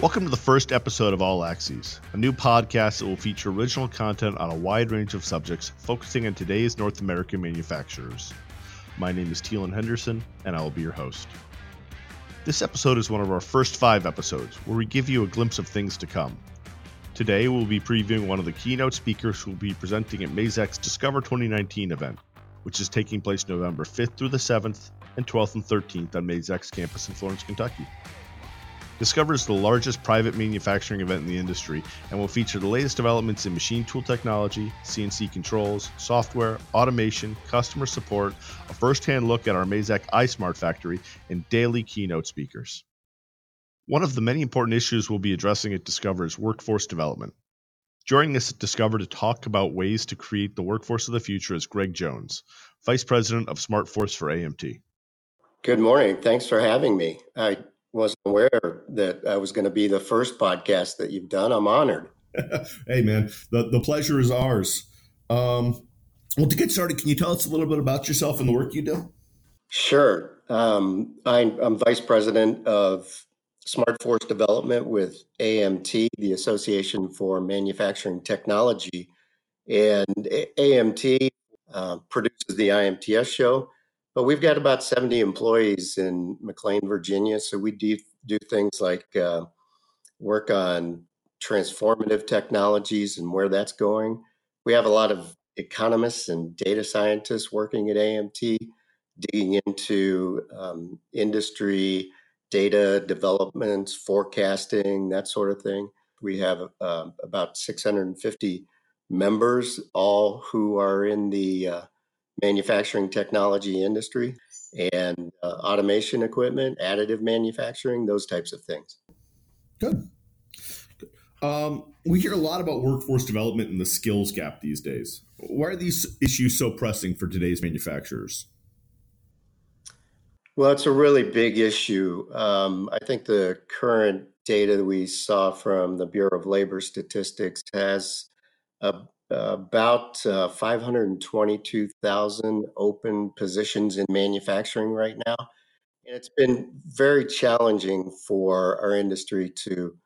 Welcome to the first episode of All Axes, a new podcast that will feature original content on a wide range of subjects focusing on today's North American manufacturers. My name is Teelan Henderson, and I will be your host. This episode is one of our first five episodes where we give you a glimpse of things to come. Today, we'll be previewing one of the keynote speakers who will be presenting at Mazak's Discover 2019 event, which is taking place November 5th through the 7th and 12th and 13th on Mazak's campus in Florence, Kentucky. Discover is the largest private manufacturing event in the industry and will feature the latest developments in machine tool technology, CNC controls, software, automation, customer support, a first hand look at our Mazak iSmart factory, and daily keynote speakers. One of the many important issues we'll be addressing at Discover is workforce development. Joining us at Discover to talk about ways to create the workforce of the future is Greg Jones, Vice President of SmartForce for AMT. Good morning. Thanks for having me. I wasn't aware that I was going to be the first podcast that you've done. I'm honored. hey, man, the, the pleasure is ours. Um, well, to get started, can you tell us a little bit about yourself and the work you do? Sure. Um, I'm, I'm vice president of Smart Force Development with AMT, the Association for Manufacturing Technology. And AMT uh, produces the IMTS show but we've got about 70 employees in McLean, Virginia. So we do, do things like uh, work on transformative technologies and where that's going. We have a lot of economists and data scientists working at AMT, digging into um, industry data developments, forecasting, that sort of thing. We have uh, about 650 members, all who are in the uh, manufacturing technology industry and uh, automation equipment, additive manufacturing, those types of things. Good. Um, we hear a lot about workforce development and the skills gap these days. Why are these issues so pressing for today's manufacturers? Well, it's a really big issue. Um, I think the current data that we saw from the Bureau of Labor Statistics has a, about uh, 522,000 open positions in manufacturing right now. And it's been very challenging for our industry to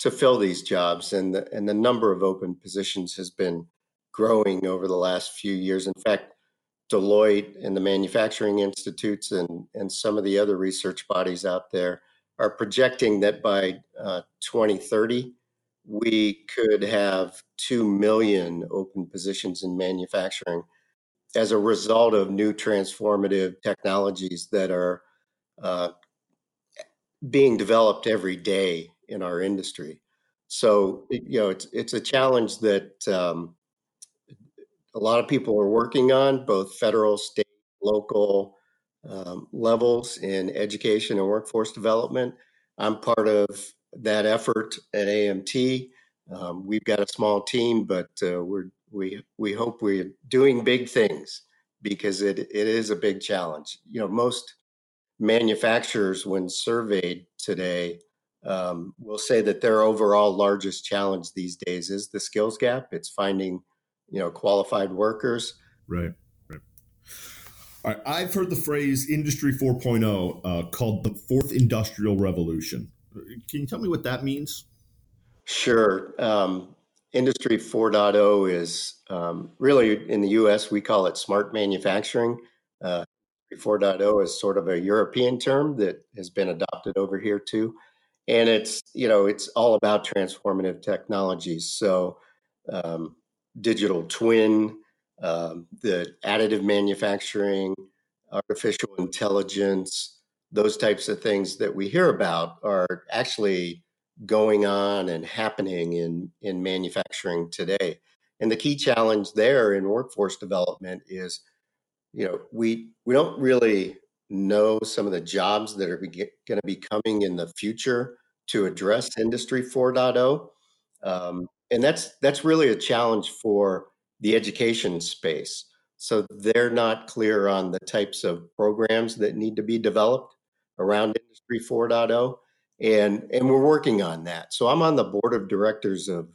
to fill these jobs and the, and the number of open positions has been growing over the last few years. In fact, Deloitte and the manufacturing institutes and, and some of the other research bodies out there are projecting that by uh, 2030, we could have 2 million open positions in manufacturing as a result of new transformative technologies that are uh, being developed every day in our industry. So, you know, it's, it's a challenge that um, a lot of people are working on, both federal, state, local um, levels in education and workforce development. I'm part of that effort at AMT. Um, we've got a small team, but uh, we're we we hope we're doing big things because it it is a big challenge. You know, most manufacturers, when surveyed today, um, will say that their overall largest challenge these days is the skills gap. It's finding you know qualified workers. Right. Right. All right. I've heard the phrase "Industry 4.0 uh, called the fourth industrial revolution. Can you tell me what that means? Sure. Um, Industry 4.0 is um, really in the US, we call it smart manufacturing. Uh, 4.0 is sort of a European term that has been adopted over here too. And it's, you know, it's all about transformative technologies. So, um, digital twin, um, the additive manufacturing, artificial intelligence, those types of things that we hear about are actually going on and happening in, in manufacturing today. And the key challenge there in workforce development is, you know, we we don't really know some of the jobs that are going to be coming in the future to address Industry 4.0, um, and that's that's really a challenge for the education space. So they're not clear on the types of programs that need to be developed around Industry 4.0, and and we're working on that. So I'm on the board of directors of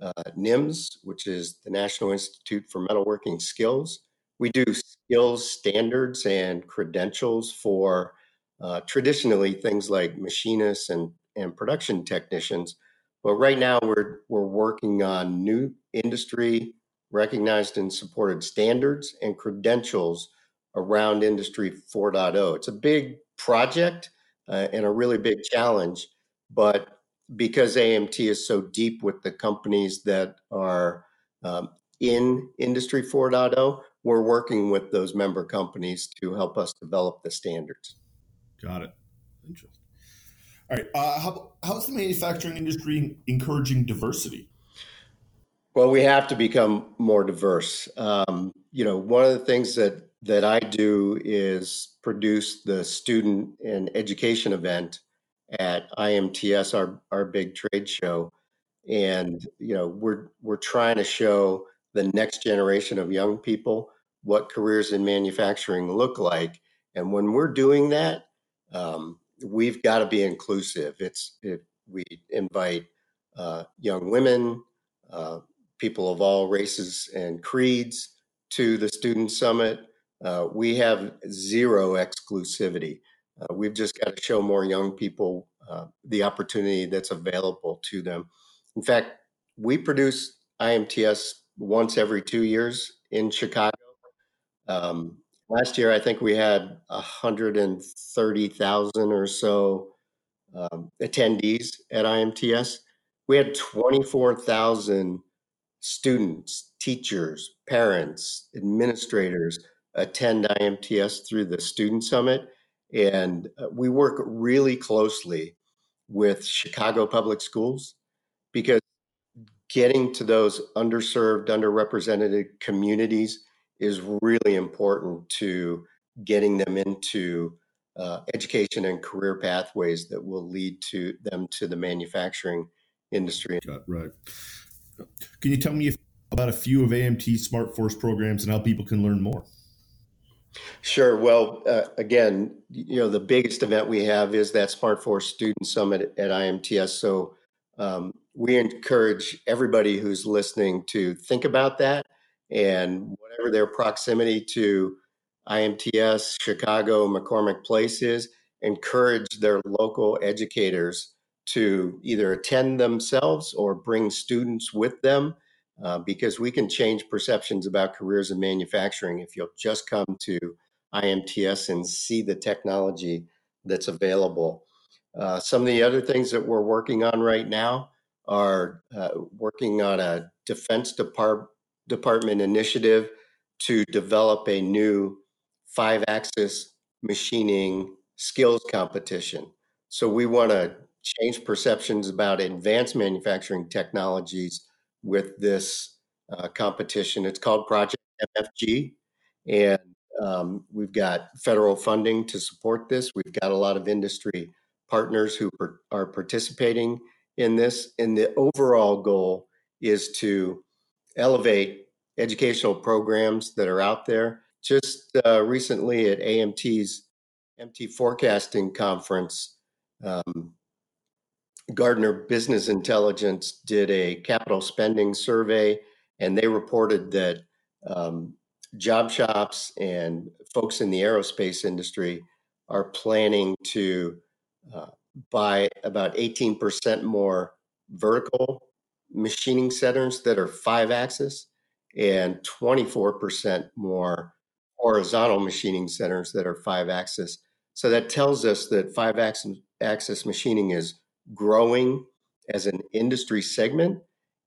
uh, NIMS, which is the National Institute for Metalworking Skills. We do skills standards and credentials for uh, traditionally things like machinists and and production technicians. But right now we're we're working on new industry recognized and supported standards and credentials around Industry 4.0. It's a big project uh, and a really big challenge, but because AMT is so deep with the companies that are um, in Industry 4.0, we're working with those member companies to help us develop the standards. Got it. Interesting. All right. Uh, how, how's the manufacturing industry encouraging diversity? Well, we have to become more diverse. Um, you know, one of the things that that I do is produce the student and education event at IMTS, our our big trade show, and you know we're we're trying to show the next generation of young people what careers in manufacturing look like, and when we're doing that, um, we've got to be inclusive. It's it, we invite uh, young women, uh, people of all races and creeds to the student summit. Uh, we have zero exclusivity. Uh, we've just got to show more young people uh, the opportunity that's available to them. In fact, we produce IMTS once every two years in Chicago. Um, last year, I think we had 130,000 or so um, attendees at IMTS. We had 24,000 students, teachers, parents, administrators attend IMTS through the Student Summit. And uh, we work really closely with Chicago Public Schools because getting to those underserved, underrepresented communities is really important to getting them into uh, education and career pathways that will lead to them to the manufacturing industry. Right. Can you tell me about a few of AMT's Smart Force programs and how people can learn more? Sure. Well, uh, again, you know, the biggest event we have is that Smart Force Student Summit at IMTS. So um, we encourage everybody who's listening to think about that and whatever their proximity to IMTS, Chicago, McCormick Place is, encourage their local educators to either attend themselves or bring students with them uh, because we can change perceptions about careers in manufacturing if you'll just come to IMTS and see the technology that's available. Uh, some of the other things that we're working on right now are uh, working on a Defense Depart- Department initiative to develop a new five axis machining skills competition. So we want to change perceptions about advanced manufacturing technologies with this uh, competition. It's called Project MFG, and um, we've got federal funding to support this. We've got a lot of industry partners who per- are participating in this, and the overall goal is to elevate educational programs that are out there. Just uh, recently at AMT's MT Forecasting Conference, um, Gardner Business Intelligence did a capital spending survey, and they reported that um, job shops and folks in the aerospace industry are planning to uh, buy about 18% more vertical machining centers that are five axis and 24% more horizontal machining centers that are five axis. So that tells us that five axis machining is growing as an industry segment.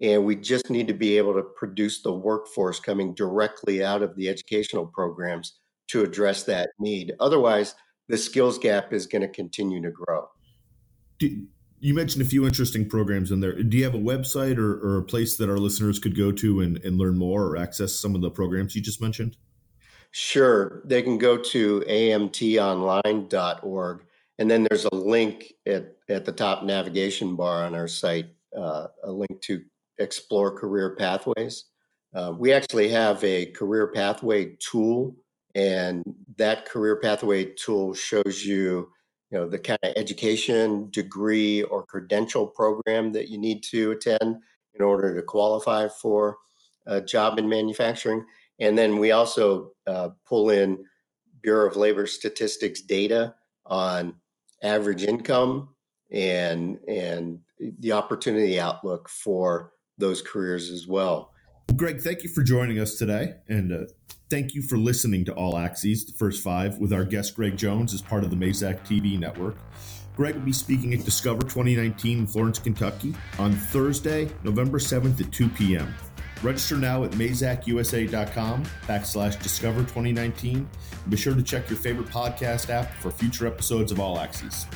And we just need to be able to produce the workforce coming directly out of the educational programs to address that need. Otherwise, the skills gap is going to continue to grow. Do, you mentioned a few interesting programs in there. Do you have a website or, or a place that our listeners could go to and, and learn more or access some of the programs you just mentioned? Sure. They can go to amtonline.org and then there's a link at, at the top navigation bar on our site, uh, a link to explore career pathways. Uh, we actually have a career pathway tool, and that career pathway tool shows you, you know, the kind of education, degree, or credential program that you need to attend in order to qualify for a job in manufacturing. And then we also uh, pull in Bureau of Labor Statistics data on average income and and the opportunity outlook for those careers as well. Greg, thank you for joining us today, and uh, thank you for listening to All Axes, the first five, with our guest Greg Jones as part of the Mazak TV network. Greg will be speaking at Discover 2019 in Florence, Kentucky on Thursday, November 7th at 2 p.m. Register now at mazakusa.com backslash discover 2019. And Be sure to check your favorite podcast app for future episodes of All Axes.